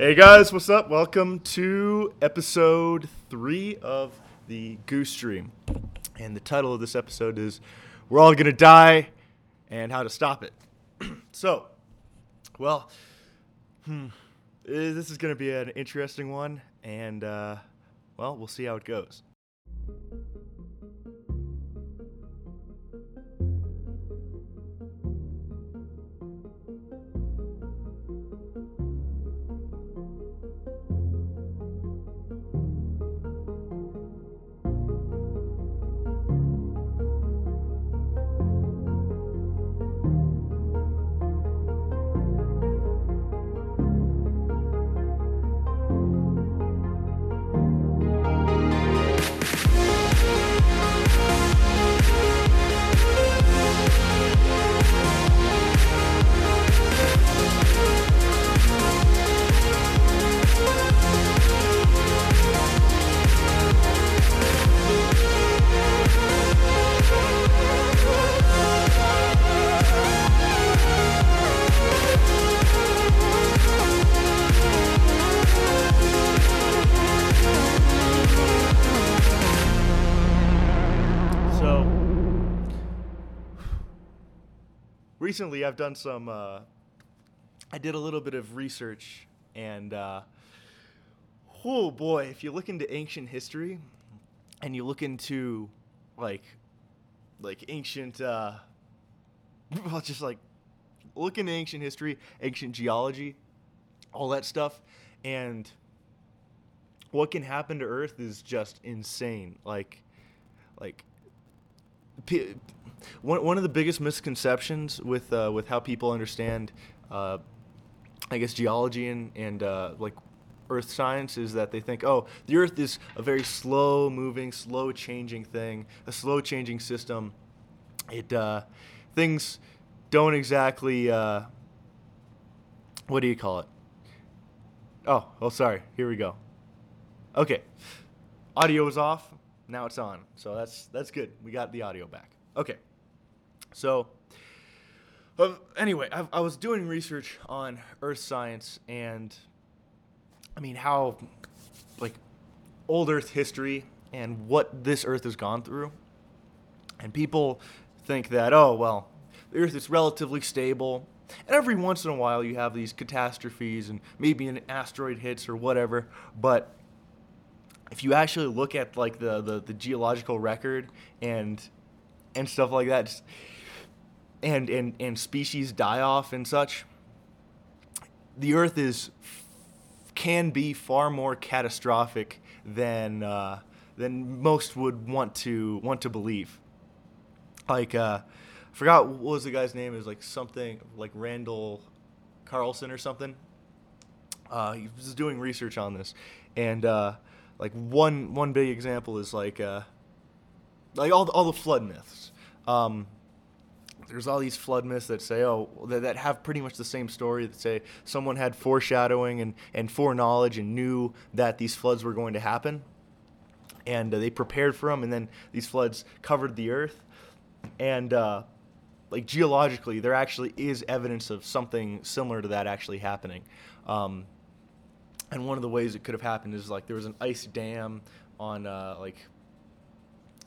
Hey guys, what's up? Welcome to episode three of the Goose Stream. And the title of this episode is We're All Gonna Die and How to Stop It. so, well, hmm, eh, this is gonna be an interesting one, and, uh, well, we'll see how it goes. Recently I've done some, uh, I did a little bit of research, and, uh, oh boy, if you look into ancient history and you look into, like, like ancient, uh, well, just like, look into ancient history, ancient geology, all that stuff, and what can happen to Earth is just insane. Like, like one one of the biggest misconceptions with uh, with how people understand, uh, I guess geology and and uh, like earth science is that they think, oh, the Earth is a very slow moving, slow changing thing, a slow changing system. It uh, things don't exactly uh, what do you call it? Oh, oh, sorry. Here we go. Okay, audio is off. Now it's on. So that's that's good. We got the audio back. Okay. So anyway, I, I was doing research on Earth science and I mean how like old Earth history and what this Earth has gone through. And people think that oh well, the Earth is relatively stable. And every once in a while you have these catastrophes and maybe an asteroid hits or whatever, but if you actually look at like the, the, the geological record and and stuff like that and, and and species die off and such the earth is can be far more catastrophic than uh, than most would want to want to believe. Like uh I forgot what was the guy's name? It was like something like Randall Carlson or something. Uh, he was doing research on this, and uh, like one one big example is like uh, like all the, all the flood myths. Um, there's all these flood myths that say oh that, that have pretty much the same story that say someone had foreshadowing and and foreknowledge and knew that these floods were going to happen, and uh, they prepared for them, and then these floods covered the earth, and uh, like geologically, there actually is evidence of something similar to that actually happening. Um, and one of the ways it could have happened is like there was an ice dam on uh, like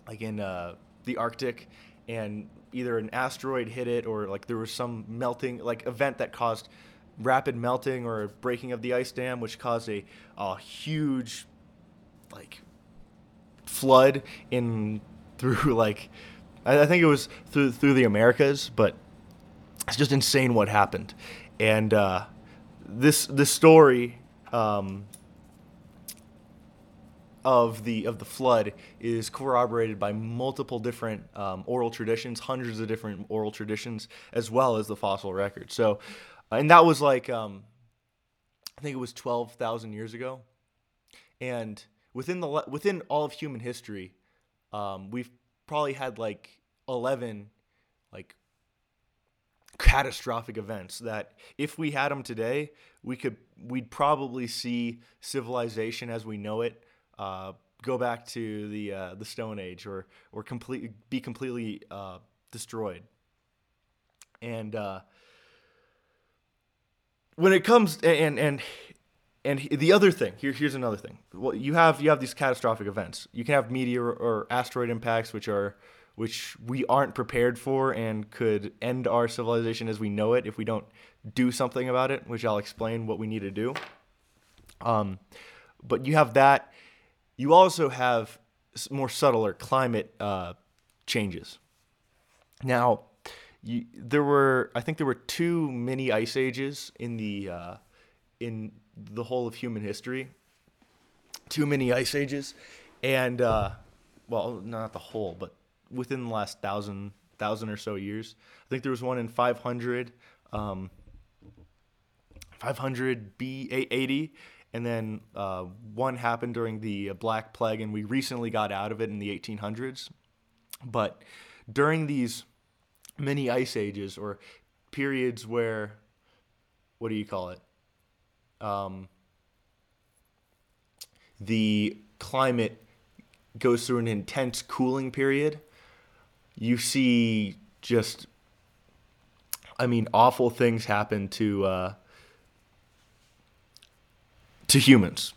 like in uh, the Arctic, and either an asteroid hit it or like there was some melting like event that caused rapid melting or breaking of the ice dam, which caused a, a huge like flood in through like I, I think it was through through the Americas, but it's just insane what happened, and uh, this this story um, of the of the flood is corroborated by multiple different um, oral traditions, hundreds of different oral traditions, as well as the fossil record. So, and that was like um, I think it was twelve thousand years ago, and within the within all of human history, um, we've probably had like eleven like catastrophic events that if we had them today, we could we'd probably see civilization as we know it uh, go back to the uh, the Stone Age or or complete be completely uh, destroyed. And uh, when it comes and and and the other thing here, here's another thing. Well, you have you have these catastrophic events. You can have meteor or asteroid impacts, which are which we aren't prepared for and could end our civilization as we know it if we don't do something about it. Which I'll explain what we need to do. Um, but you have that. You also have more subtler climate uh, changes. Now, you, there were I think there were two mini ice ages in the uh, in the whole of human history. Two mini ice ages, and uh, well, not the whole, but within the last thousand thousand or so years. I think there was one in 500, um, 500 B 80, and then uh, one happened during the Black Plague, and we recently got out of it in the 1800s. But during these many ice ages or periods where, what do you call it? Um, the climate goes through an intense cooling period. You see just, I mean, awful things happen to uh, to humans.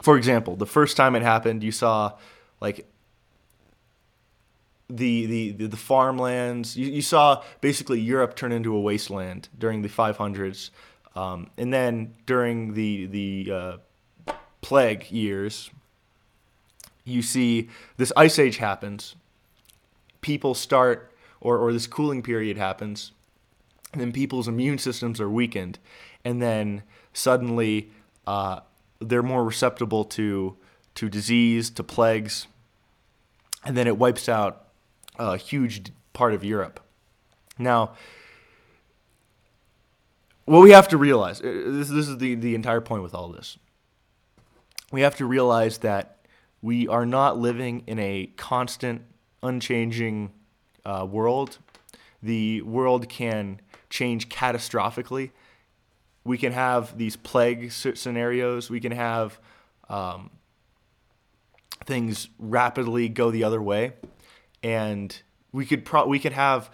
For example, the first time it happened, you saw like the the the, the farmlands. You, you saw basically Europe turn into a wasteland during the 500s, um, and then during the the uh, plague years, you see this ice age happens. People start, or or this cooling period happens, and then people's immune systems are weakened, and then suddenly uh, they're more receptible to to disease, to plagues, and then it wipes out a huge part of Europe. Now, what we have to realize uh, this, this is the, the entire point with all this. We have to realize that we are not living in a constant, unchanging uh, world. The world can change catastrophically. We can have these plague scenarios. We can have um, things rapidly go the other way, and we could pro- we could have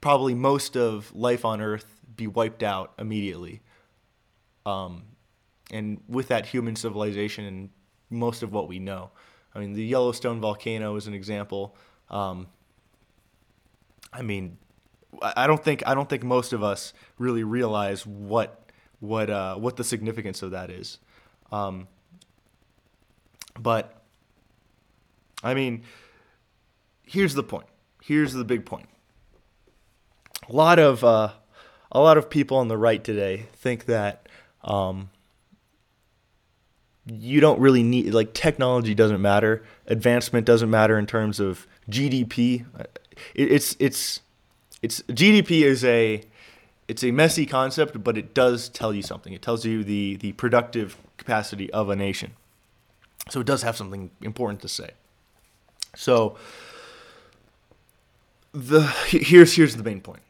probably most of life on Earth be wiped out immediately. Um, and with that, human civilization and most of what we know. I mean, the Yellowstone volcano is an example. Um, I mean, I don't think I don't think most of us really realize what what uh, what the significance of that is. Um, but I mean, here's the point. Here's the big point. A lot of uh, a lot of people on the right today think that um, you don't really need like technology doesn't matter, advancement doesn't matter in terms of GDP. It, it's it's it's GDP is a it's a messy concept, but it does tell you something. It tells you the the productive capacity of a nation. So it does have something important to say. So the here's here's the main point.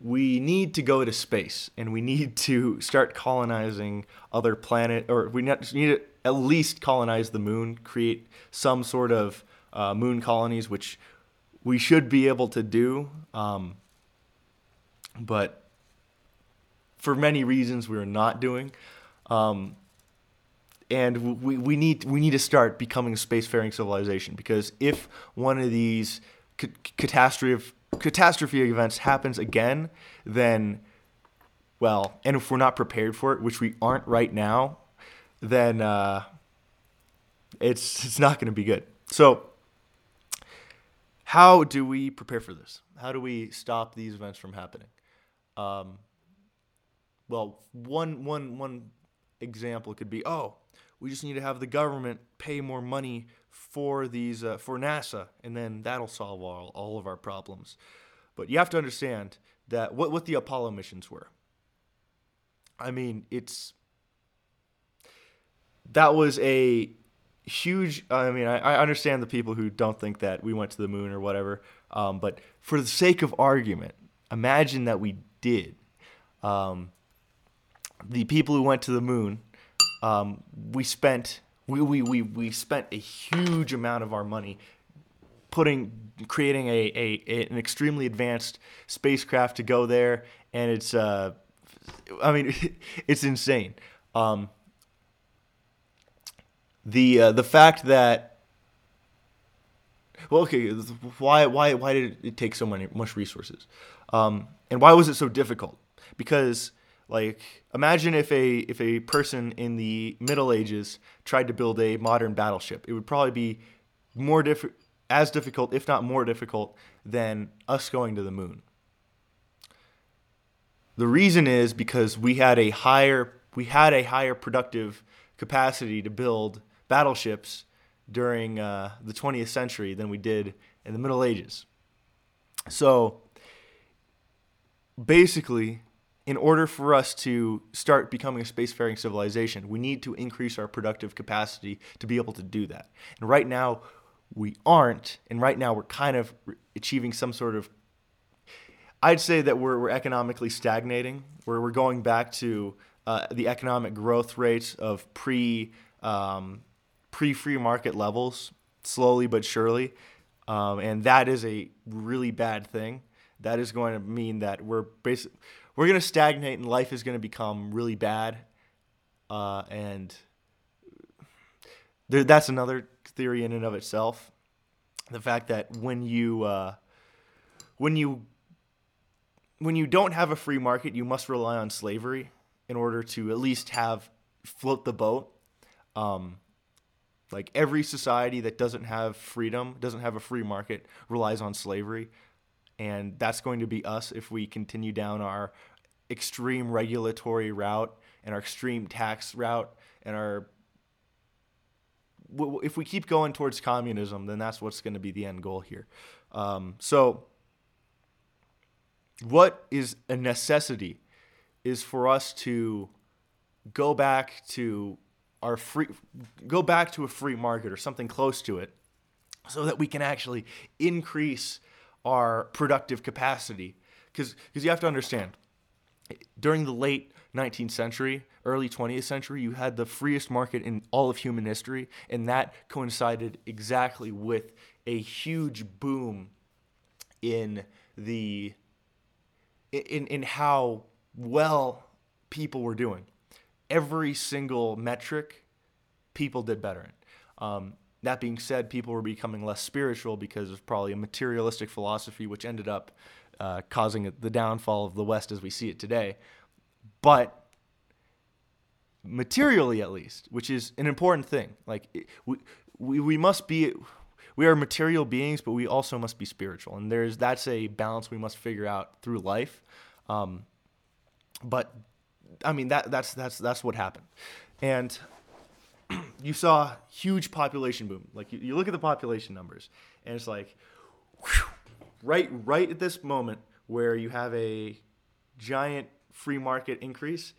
We need to go to space, and we need to start colonizing other planet, or we need to at least colonize the moon, create some sort of uh, moon colonies, which we should be able to do. Um, but for many reasons, we're not doing. Um, and we, we need we need to start becoming a spacefaring civilization because if one of these ca- catastrophe catastrophe events happens again, then well, and if we're not prepared for it, which we aren't right now, then uh, it's it's not going to be good. So, how do we prepare for this? How do we stop these events from happening? Um, well, one one one example could be, oh, we just need to have the government pay more money for these uh, for NASA, and then that'll solve all, all of our problems. But you have to understand that what what the Apollo missions were. I mean, it's that was a huge. I mean, I, I understand the people who don't think that we went to the moon or whatever. Um, but for the sake of argument, imagine that we did. Um, the people who went to the moon, um, we spent we, we, we, we spent a huge amount of our money putting creating a, a, a an extremely advanced spacecraft to go there, and it's uh, I mean it's insane. Um, the uh, the fact that well, okay, why why why did it take so many much resources, um, and why was it so difficult? Because like imagine if a if a person in the Middle Ages tried to build a modern battleship, it would probably be more diff- as difficult, if not more difficult, than us going to the moon. The reason is because we had a higher we had a higher productive capacity to build battleships during uh, the 20th century than we did in the Middle Ages. So basically, in order for us to start becoming a spacefaring civilization, we need to increase our productive capacity to be able to do that. And right now, we aren't. And right now, we're kind of achieving some sort of I'd say that we're, we're economically stagnating, where we're going back to uh, the economic growth rates of pre um, pre free market levels, slowly but surely, um, and that is a really bad thing. That is going to mean that we're basically we're going to stagnate, and life is going to become really bad, uh, and there, that's another theory in and of itself. The fact that when you uh, when you when you don't have a free market, you must rely on slavery in order to at least have float the boat. Um, like every society that doesn't have freedom, doesn't have a free market, relies on slavery. And that's going to be us if we continue down our extreme regulatory route and our extreme tax route and our if we keep going towards communism, then that's what's going to be the end goal here. Um, so what is a necessity is for us to go back to our free go back to a free market or something close to it so that we can actually increase our productive capacity because you have to understand during the late 19th century early 20th century you had the freest market in all of human history and that coincided exactly with a huge boom in the in in how well people were doing. Every single metric, people did better in. Um, that being said, people were becoming less spiritual because of probably a materialistic philosophy, which ended up uh, causing the downfall of the West as we see it today. But materially, at least, which is an important thing, like we, we, we must be we are material beings, but we also must be spiritual, and there's that's a balance we must figure out through life. Um, but I mean that that's that's that's what happened, and you saw huge population boom. Like you, you look at the population numbers, and it's like, whew, right right at this moment where you have a giant free market increase,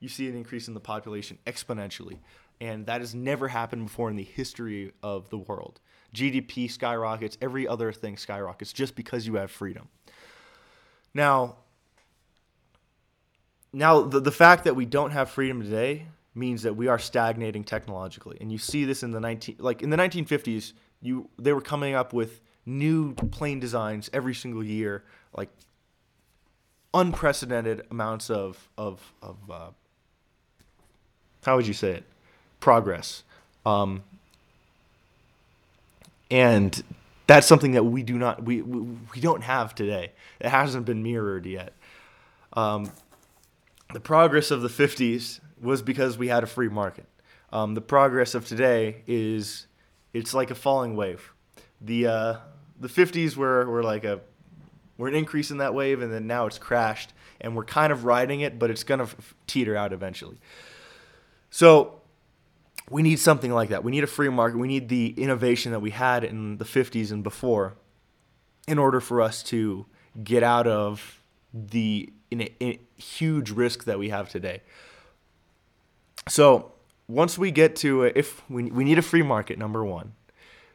you see an increase in the population exponentially. And that has never happened before in the history of the world. GDP skyrockets, every other thing skyrockets just because you have freedom. Now, now the, the fact that we don't have freedom today means that we are stagnating technologically. And you see this in the 19 like in the 1950s, you they were coming up with new plane designs every single year, like unprecedented amounts of of of uh, how would you say it? Progress. Um, and that's something that we do not we we, don't have today. It hasn't been mirrored yet. Um, the progress of the 50s was because we had a free market. Um, the progress of today is it's like a falling wave. The uh, the 50s were, were like a we're an increase in that wave, and then now it's crashed, and we're kind of riding it, but it's gonna f- teeter out eventually. So we need something like that. We need a free market. We need the innovation that we had in the 50s and before in order for us to get out of the in a, in a huge risk that we have today. So, once we get to if we, we need a free market number 1.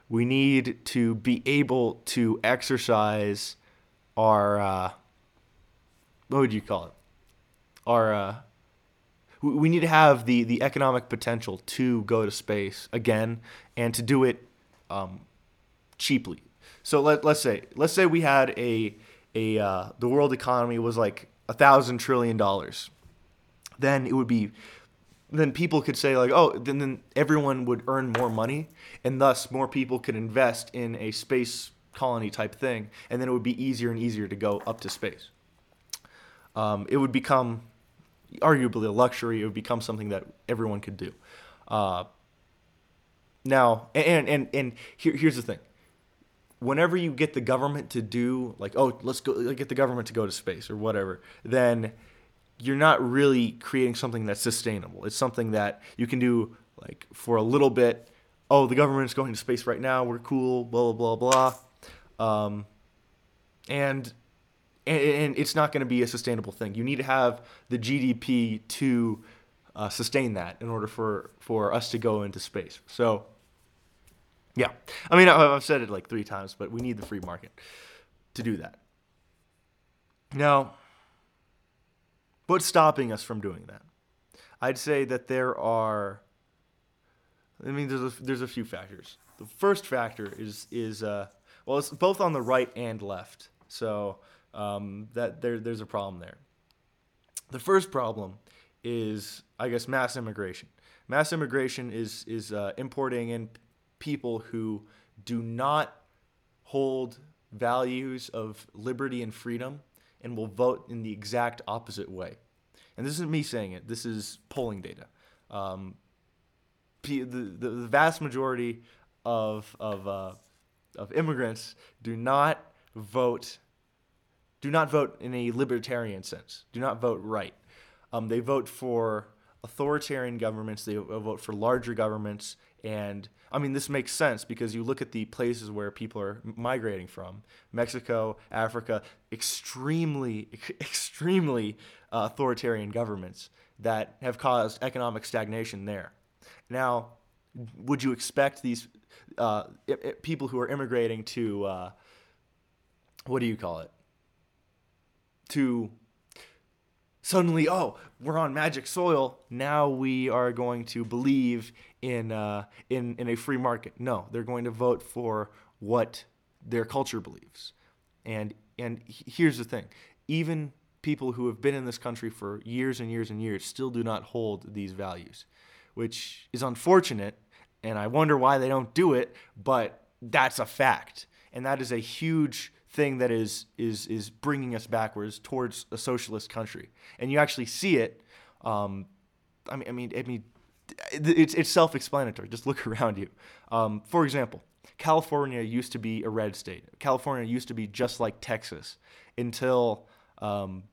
We need to be able to exercise our uh, what would you call it? Our uh, we need to have the the economic potential to go to space again and to do it um, cheaply. So let let's say let's say we had a a uh, the world economy was like a thousand trillion dollars, then it would be then people could say like, oh, then, then everyone would earn more money, and thus more people could invest in a space colony type thing, and then it would be easier and easier to go up to space. Um, it would become arguably a luxury. It would become something that everyone could do. Uh, now, and and and here, here's the thing. Whenever you get the government to do like, oh, let's go get the government to go to space or whatever, then you're not really creating something that's sustainable. It's something that you can do like for a little bit. Oh, the government's going to space right now. We're cool. Blah blah blah blah. Um, and and, it's not going to be a sustainable thing. You need to have the GDP to uh, sustain that in order for for us to go into space. So, yeah, I mean I've said it like three times, but we need the free market to do that. Now, what's stopping us from doing that? I'd say that there are. I mean, there's a, there's a few factors. The first factor is is uh, well, it's both on the right and left. So um, that there, there's a problem there. The first problem is, I guess, mass immigration. Mass immigration is is uh, importing in people who do not hold values of liberty and freedom and will vote in the exact opposite way. And this isn't me saying it. This is polling data. Um, the, the, the vast majority of of uh, of immigrants do not vote do not vote in a libertarian sense. Do not vote right. Um, they vote for authoritarian governments. They vote for larger governments. And I mean, this makes sense because you look at the places where people are migrating from Mexico, Africa, extremely, extremely uh, authoritarian governments that have caused economic stagnation there. Now, would you expect these uh, people who are immigrating to, uh, what do you call it? to suddenly, oh, we're on magic soil. Now we are going to believe in uh, in in a free market. No, they're going to vote for what their culture believes. And and here's the thing: even people who have been in this country for years and years and years still do not hold these values, which is unfortunate. And I wonder why they don't do it, but that's a fact. And that is a huge thing that is is is bringing us backwards towards a socialist country, and you actually see it. Um, I mean, I mean, I mean, it's it's self-explanatory. Just look around you. Um, for example, California used to be a red state. California used to be just like Texas until um,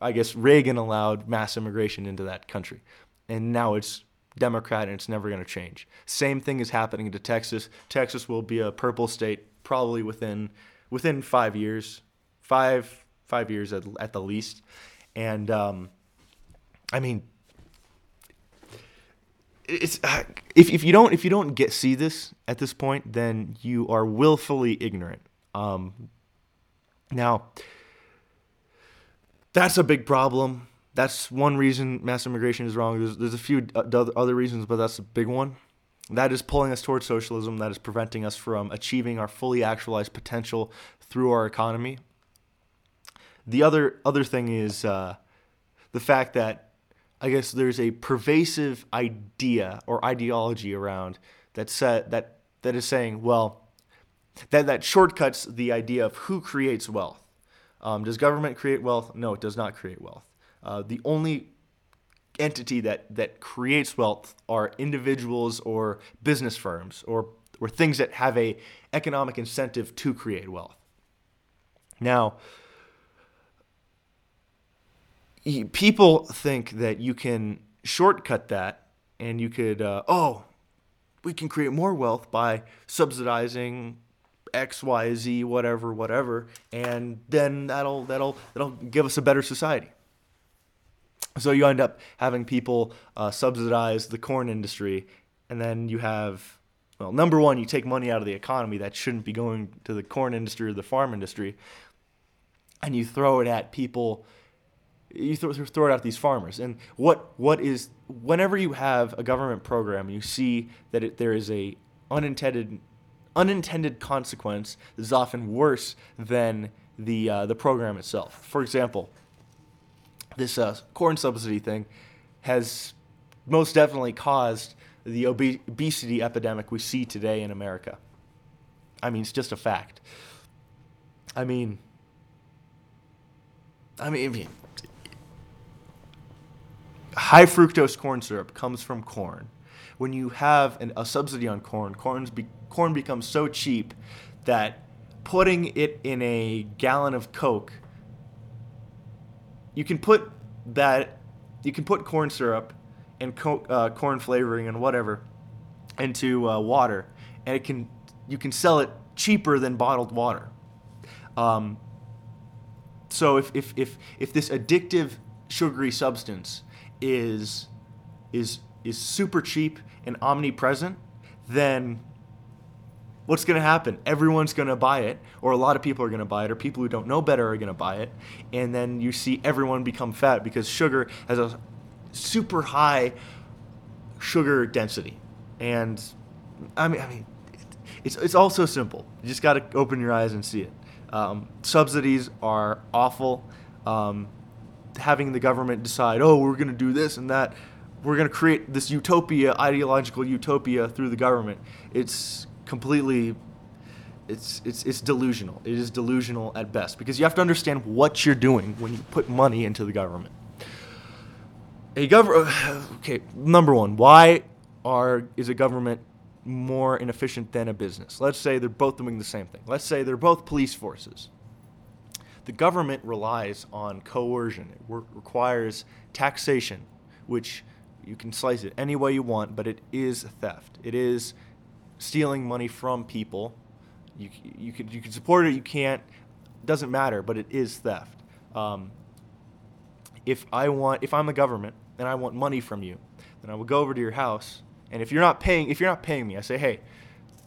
I guess Reagan allowed mass immigration into that country, and now it's Democrat and it's never going to change. Same thing is happening to Texas. Texas will be a purple state probably within within five years, five five years at, at the least. And um, I mean, it's uh, if if you don't if you don't get see this at this point, then you are willfully ignorant. Um, now, that's a big problem. That's one reason mass immigration is wrong. There's, there's a few other reasons, but that's a big one. That is pulling us towards socialism. That is preventing us from achieving our fully actualized potential through our economy. The other other thing is uh, the fact that I guess there's a pervasive idea or ideology around that set that that is saying, well, that that shortcuts the idea of who creates wealth. Um, does government create wealth? No, it does not create wealth. Uh, the only entity that that creates wealth are individuals or business firms or or things that have a economic incentive to create wealth. Now, people think that you can shortcut that and you could uh, oh we can create more wealth by subsidizing X, Y, Z, whatever, whatever, and then that'll that'll that'll give us a better society. So you end up having people uh, subsidize the corn industry, and then you have, well, number one, you take money out of the economy that shouldn't be going to the corn industry or the farm industry, and you throw it at people. You throw, throw it at these farmers, and what what is whenever you have a government program, you see that it, there is a unintended unintended consequence that is often worse than the uh, the program itself. For example, this uh, corn subsidy thing, has most definitely caused the obe- obesity epidemic we see today in America. I mean, it's just a fact. I mean, I mean, I mean high fructose corn syrup comes from corn. When you have an, a subsidy on corn, corn's be, corn becomes so cheap that putting it in a gallon of Coke, you can put that, you can put corn syrup and co- uh, corn flavoring and whatever into uh, water, and it can, you can sell it cheaper than bottled water. Um, so if, if, if, if this addictive sugary substance is is is super cheap and omnipresent, then what's going to happen? Everyone's going to buy it, or a lot of people are going to buy it, or people who don't know better are going to buy it, and then you see everyone become fat because sugar has a super high sugar density, and I mean, I mean, it's it's also simple. You just got to open your eyes and see it. Um, subsidies are awful. Um, having the government decide, oh, we're going to do this and that, we're going to create this utopia, ideological utopia through the government. It's completely, it's, it's, it's delusional. It is delusional at best because you have to understand what you're doing when you put money into the government. A government, okay, number one, why are, is a government more inefficient than a business? Let's say they're both doing the same thing. Let's say they're both police forces the government relies on coercion. It re- requires taxation, which you can slice it any way you want, but it is theft. It is stealing money from people. You, you, can, you can support it, you can't. Doesn't matter, but it is theft. Um, if I want, if I'm a government and I want money from you, then I will go over to your house, and if you're not paying, if you're not paying me, I say, hey,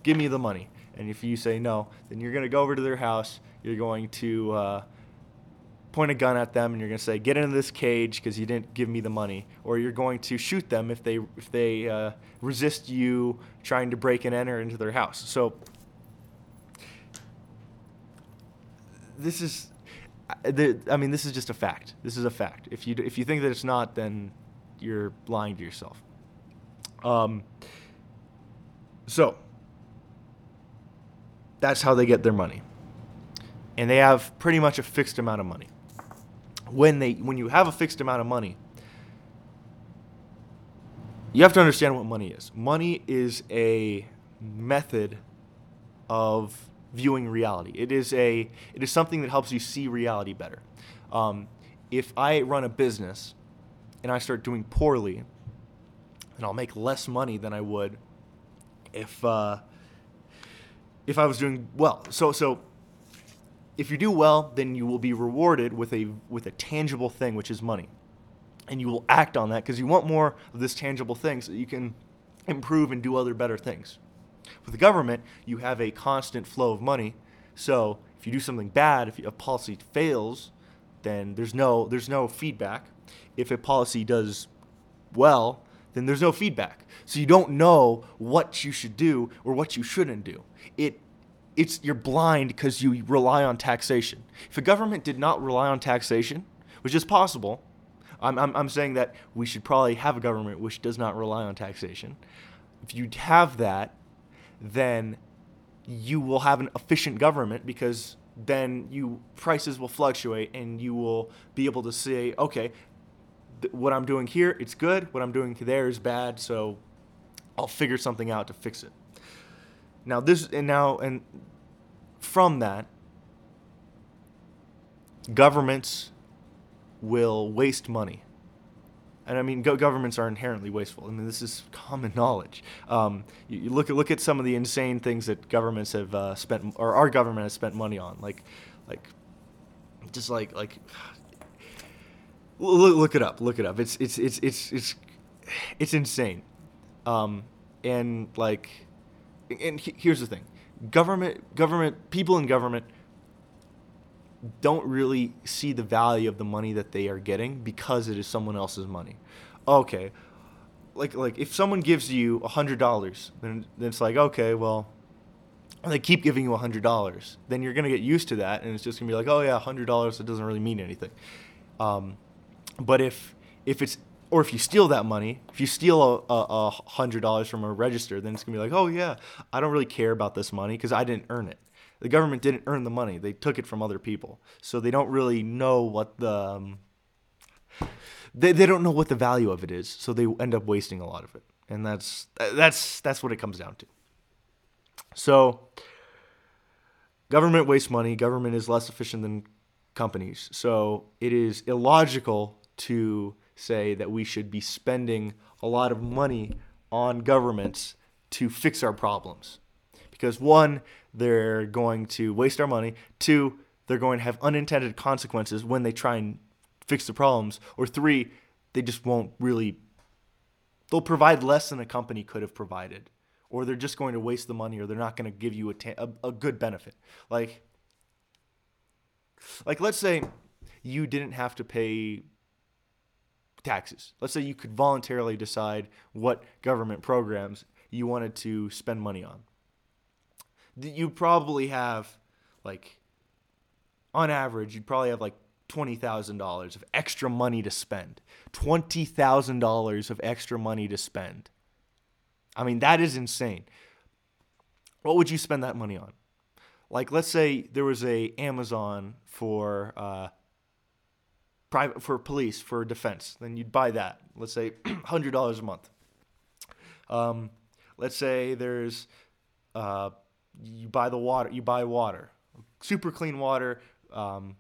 give me the money. And if you say no, then you're going to go over to their house you're going to uh, point a gun at them and you're going to say, "Get into this cage because you didn't give me the money," or you're going to shoot them if they if they uh, resist you trying to break and enter into their house. So this is. I mean, this is just a fact. This is a fact. If you if you think that it's not, then you're lying to yourself. Um, so that's how they get their money and they have pretty much a fixed amount of money. When they when you have a fixed amount of money, you have to understand what money is. Money is a method of viewing reality. It is a it is something that helps you see reality better. Um, if I run a business and I start doing poorly, and I'll make less money than I would if uh, if I was doing well. So so if you do well, then you will be rewarded with a with a tangible thing, which is money, and you will act on that because you want more of this tangible thing so that you can improve and do other better things. With the government, you have a constant flow of money. So if you do something bad, if a policy fails, then there's no there's no feedback. If a policy does well, then there's no feedback. So you don't know what you should do or what you shouldn't do. It it's you're blind because you rely on taxation. If a government did not rely on taxation, which is possible, I'm, I'm, I'm saying that we should probably have a government which does not rely on taxation. If you have that, then you will have an efficient government because then you prices will fluctuate and you will be able to say, okay, th- what I'm doing here, it's good. What I'm doing there is bad. So I'll figure something out to fix it. Now this and now and from that, governments will waste money. And I mean, go- governments are inherently wasteful. I mean, this is common knowledge. Um, you, you, look at look at some of the insane things that governments have uh, spent, or our government has spent money on, like, like, just like like. Look, look it up. Look it up. It's it's it's it's it's it's insane. Um, and like, and here's the thing government government people in government don't really see the value of the money that they are getting because it is someone else's money. Okay. Like like if someone gives you a hundred dollars, then, then it's like, okay, well they keep giving you a hundred dollars, then you're gonna get used to that and it's just gonna be like, oh yeah, a hundred dollars, it doesn't really mean anything. Um, but if if it's or if you steal that money, if you steal a, a, a hundred dollars from a register, then it's gonna be like, oh yeah, I don't really care about this money because I didn't earn it. The government didn't earn the money; they took it from other people, so they don't really know what the um, they, they don't know what the value of it is, so they end up wasting a lot of it, and that's that's that's what it comes down to. So, government wastes money. Government is less efficient than companies, so it is illogical to say that we should be spending a lot of money on governments to fix our problems. Because one, they're going to waste our money. Two, they're going to have unintended consequences when they try and fix the problems. Or three, they just won't really, they'll provide less than a company could have provided. Or they're just going to waste the money or they're not going to give you a, ta- a, a good benefit. Like, like let's say you didn't have to pay taxes. Let's say you could voluntarily decide what government programs you wanted to spend money on. You probably have, like, on average, you'd probably have like $20,000 of extra money to spend. $20,000 of extra money to spend. I mean, that is insane. What would you spend that money on? Like, let's say there was a Amazon for uh, private for police for defense, then you'd buy that. Let's say hundred dollars a month. Um, let's say there's uh, you buy the water, you buy water, super clean water, um,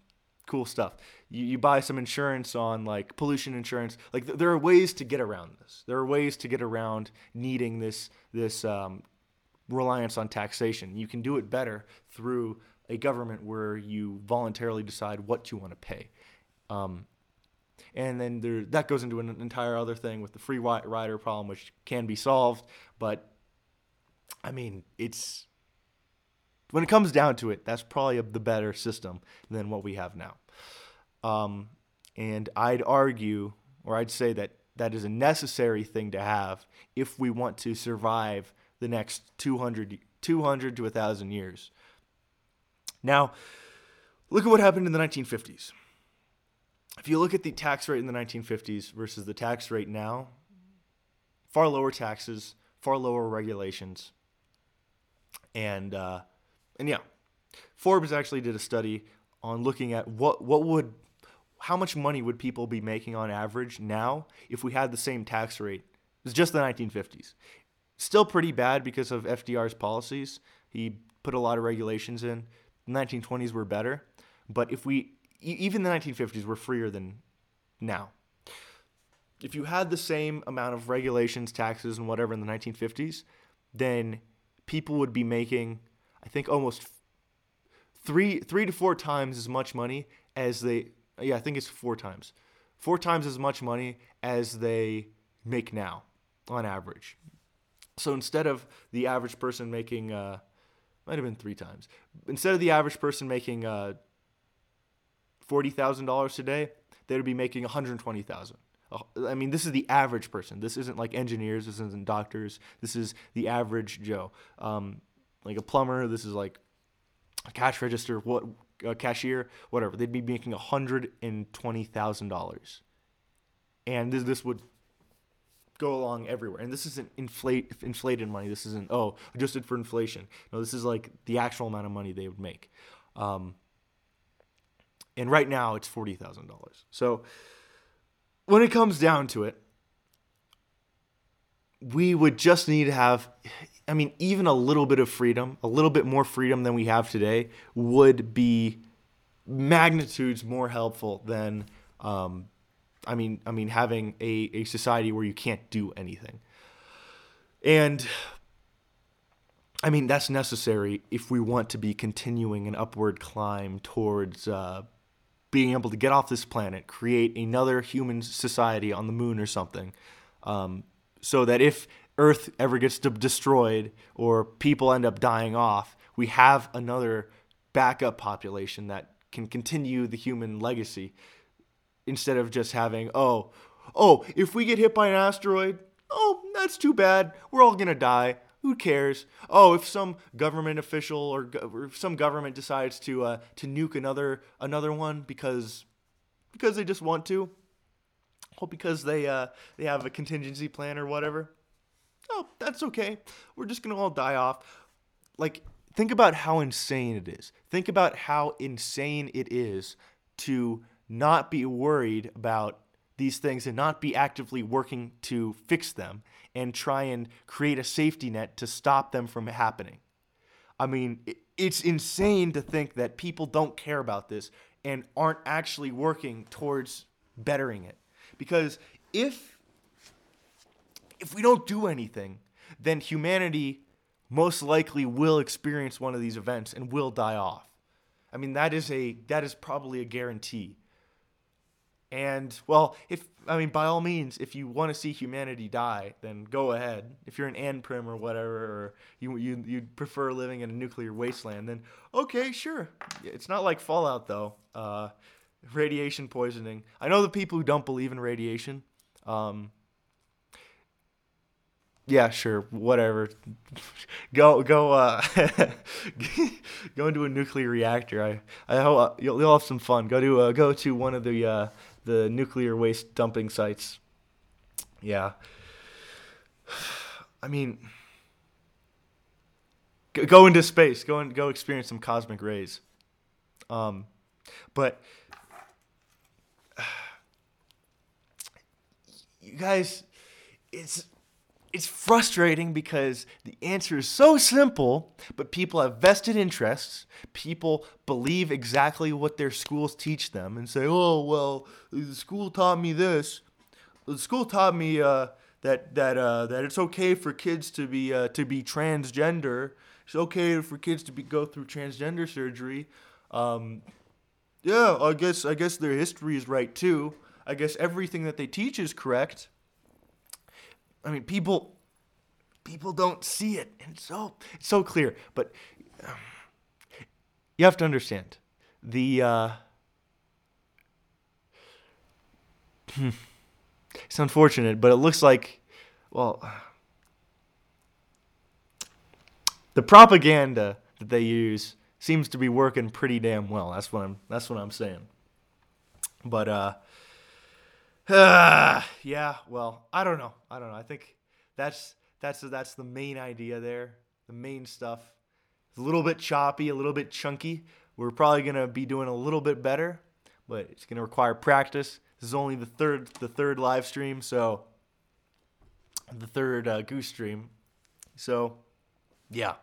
cool stuff. You, you buy some insurance on like pollution insurance. Like th- there are ways to get around this. There are ways to get around needing this this um, reliance on taxation. You can do it better through a government where you voluntarily decide what you want to pay. Um, and then there, that goes into an entire other thing with the free rider problem, which can be solved. But I mean, it's when it comes down to it, that's probably a, the better system than what we have now. Um, and I'd argue, or I'd say that that is a necessary thing to have if we want to survive the next 200, 200 to 1,000 years. Now, look at what happened in the 1950s if you look at the tax rate in the 1950s versus the tax rate now, far lower taxes, far lower regulations, and uh, and yeah, Forbes actually did a study on looking at what what would how much money would people be making on average now if we had the same tax rate? It's just the 1950s. Still pretty bad because of FDR's policies. He put a lot of regulations in. The 1920s were better, but if we even the 1950s were freer than now. If you had the same amount of regulations, taxes, and whatever in the 1950s, then people would be making, I think, almost three three to four times as much money as they. Yeah, I think it's four times, four times as much money as they make now, on average. So instead of the average person making, uh, might have been three times. Instead of the average person making uh, forty thousand dollars today, they would be making one hundred twenty thousand. I mean, this is the average person. This isn't like engineers. This isn't doctors. This is the average Joe. Um, like a plumber. This is like a cash register. What a cashier, whatever. They'd be making hundred and twenty thousand dollars, and this this would go along everywhere. And this isn't inflate inflated money. This isn't oh adjusted for inflation. No, this is like the actual amount of money they would make. Um, and right now it's $40,000. So when it comes down to it, we would just need to have, I mean, even a little bit of freedom, a little bit more freedom than we have today would be magnitudes more helpful than, um, I mean, I mean, having a, a society where you can't do anything. And I mean, that's necessary if we want to be continuing an upward climb towards uh, being able to get off this planet, create another human society on the moon or something, um, so that if Earth ever gets destroyed or people end up dying off, we have another backup population that can continue the human legacy instead of just having, oh, oh, if we get hit by an asteroid, oh, that's too bad. We're all going to die. Who cares? Oh, if some government official or, or some government decides to uh, to nuke another another one because because they just want to, or because they uh, they have a contingency plan or whatever. Oh, that's okay. We're just gonna all die off. Like, think about how insane it is. Think about how insane it is to not be worried about these things and not be actively working to fix them and try and create a safety net to stop them from happening. I mean, it's insane to think that people don't care about this and aren't actually working towards bettering it. Because if if we don't do anything, then humanity most likely will experience one of these events and will die off. I mean, that is a that is probably a guarantee. And well, if I mean by all means, if you want to see humanity die, then go ahead. If you're an Anprim or whatever, or you you you prefer living in a nuclear wasteland, then okay, sure. It's not like Fallout though. Uh, radiation poisoning. I know the people who don't believe in radiation. Um, yeah, sure, whatever. go go uh, go into a nuclear reactor. I I hope uh, you'll, you'll have some fun. Go to uh, go to one of the uh, the nuclear waste dumping sites. Yeah. I mean, go into space. Go and go experience some cosmic rays. Um, but you guys, it's it's frustrating because the answer is so simple, but people have vested interests. People believe exactly what their schools teach them and say, "Oh, well, the school taught me this. The school taught me uh, that that uh, that it's okay for kids to be uh, to be transgender. It's okay for kids to be go through transgender surgery. Um, yeah, I guess I guess their history is right too. I guess everything that they teach is correct." I mean, people people don't see it, and it's so it's so clear. But um, you have to understand the. Uh, it's unfortunate, but it looks like, well, the propaganda that they use seems to be working pretty damn well. That's what I'm. That's what I'm saying. But uh, yeah, well, I don't know. I don't know. I think that's that's that's the main idea there. The main stuff. It's a little bit choppy, a little bit chunky. We're probably gonna be doing a little bit better, but it's gonna require practice. This is only the third the third live stream, so the third uh, goose stream. So, yeah.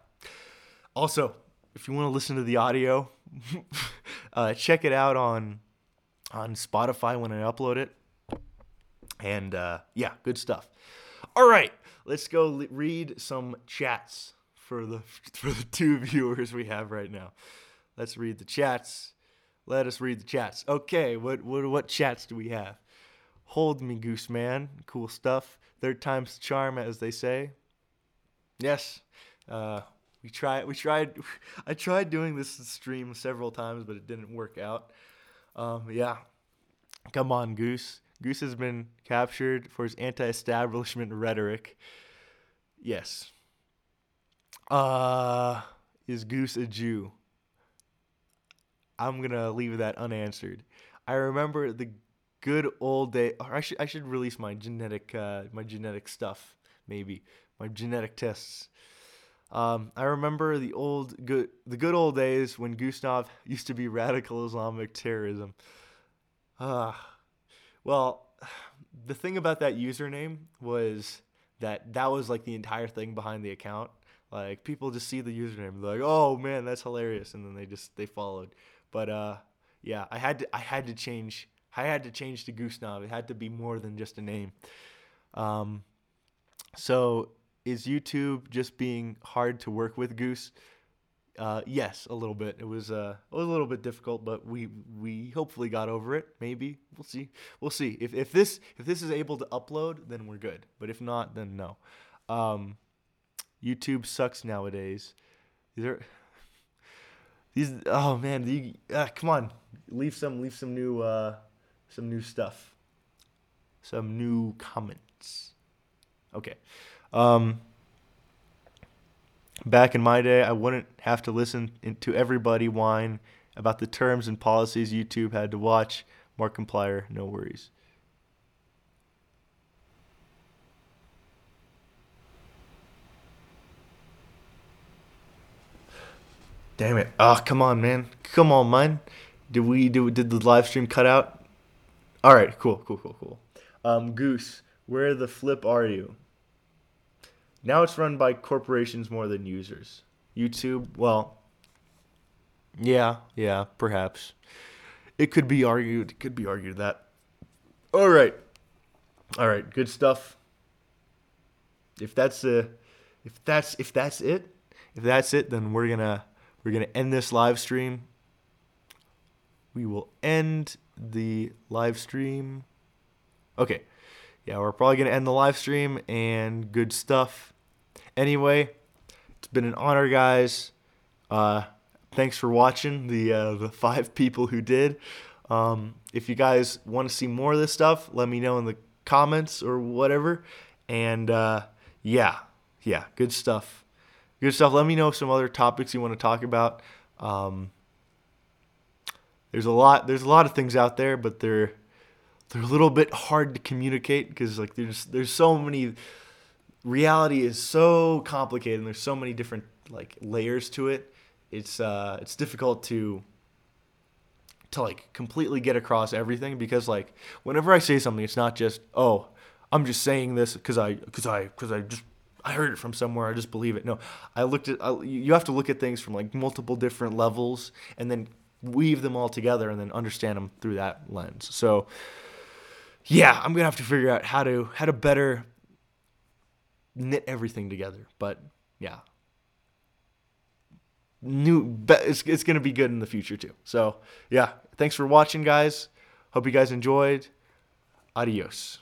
Also, if you want to listen to the audio, uh, check it out on on Spotify when I upload it. And uh, yeah, good stuff. All right, let's go read some chats for the for the two viewers we have right now. Let's read the chats. Let us read the chats. Okay, what what what chats do we have? Hold me, Goose Man. Cool stuff. Third time's the charm, as they say. Yes. Uh, we tried. We tried. I tried doing this stream several times, but it didn't work out. Um, yeah. Come on, Goose. Goose has been captured for his anti-establishment rhetoric. Yes. Uh, is Goose a Jew? I'm gonna leave that unanswered. I remember the good old day. I should I should release my genetic uh, my genetic stuff maybe my genetic tests. Um, I remember the old good the good old days when Gustav used to be radical Islamic terrorism. Ah. Uh, well, the thing about that username was that that was like the entire thing behind the account. Like people just see the username, they're like, "Oh man, that's hilarious," and then they just they followed. But uh, yeah, I had to I had to change I had to change to Goose Knob. It had to be more than just a name. Um, so is YouTube just being hard to work with, Goose? Uh, yes, a little bit. It was uh, a little bit difficult, but we we hopefully got over it. Maybe we'll see. We'll see. If if this if this is able to upload, then we're good. But if not, then no. Um, YouTube sucks nowadays. These are these. Oh man, the, uh, come on, leave some leave some new uh, some new stuff, some new comments. Okay. Um, back in my day, I wouldn't have to listen to everybody whine about the terms and policies YouTube had to watch. Markiplier, no worries. Damn it! Ah, oh, come on, man. Come on, man. Did we do? Did the live stream cut out? All right. Cool. Cool. Cool. Cool. Um, Goose, where the flip are you? Now it's run by corporations more than users. YouTube, well, yeah, yeah, perhaps. It could be argued. It could be argued that. All right, all right, good stuff. If that's the, if that's if that's it, if that's it, then we're gonna we're gonna end this live stream. We will end the live stream. Okay, yeah, we're probably gonna end the live stream and good stuff. Anyway, it's been an honor, guys. Uh, thanks for watching the uh, the five people who did. Um, if you guys want to see more of this stuff, let me know in the comments or whatever. And uh, yeah, yeah, good stuff. Good stuff. Let me know some other topics you want to talk about. Um, there's a lot. There's a lot of things out there, but they're they're a little bit hard to communicate because like there's there's so many reality is so complicated and there's so many different like layers to it. It's uh it's difficult to to like completely get across everything because like whenever I say something it's not just oh I'm just saying this cuz I cuz I cuz I just I heard it from somewhere I just believe it. No, I looked at I, you have to look at things from like multiple different levels and then weave them all together and then understand them through that lens. So yeah, I'm to have to figure out how to how to better knit everything together. But yeah, new it's it's gonna be good in the future too. So yeah, thanks for watching, guys. Hope you guys enjoyed. Adios.